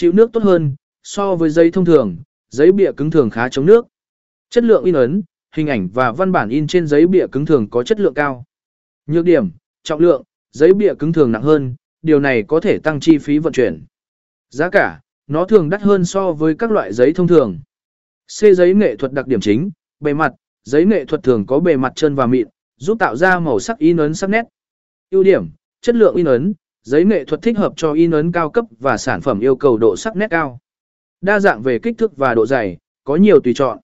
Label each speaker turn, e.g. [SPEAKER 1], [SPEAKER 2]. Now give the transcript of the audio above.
[SPEAKER 1] Chịu nước tốt hơn, so với giấy thông thường, giấy bìa cứng thường khá chống nước. Chất lượng in ấn, hình ảnh và văn bản in trên giấy bìa cứng thường có chất lượng cao. Nhược điểm, trọng lượng, giấy bìa cứng thường nặng hơn, điều này có thể tăng chi phí vận chuyển. Giá cả, nó thường đắt hơn so với các loại giấy thông thường. C giấy nghệ thuật đặc điểm chính, bề mặt, giấy nghệ thuật thường có bề mặt trơn và mịn, giúp tạo ra màu sắc in ấn sắc nét. Ưu điểm, chất lượng in ấn, giấy nghệ thuật thích hợp cho in ấn cao cấp và sản phẩm yêu cầu độ sắc nét cao. Đa dạng về kích thước và độ dày, có nhiều tùy chọn.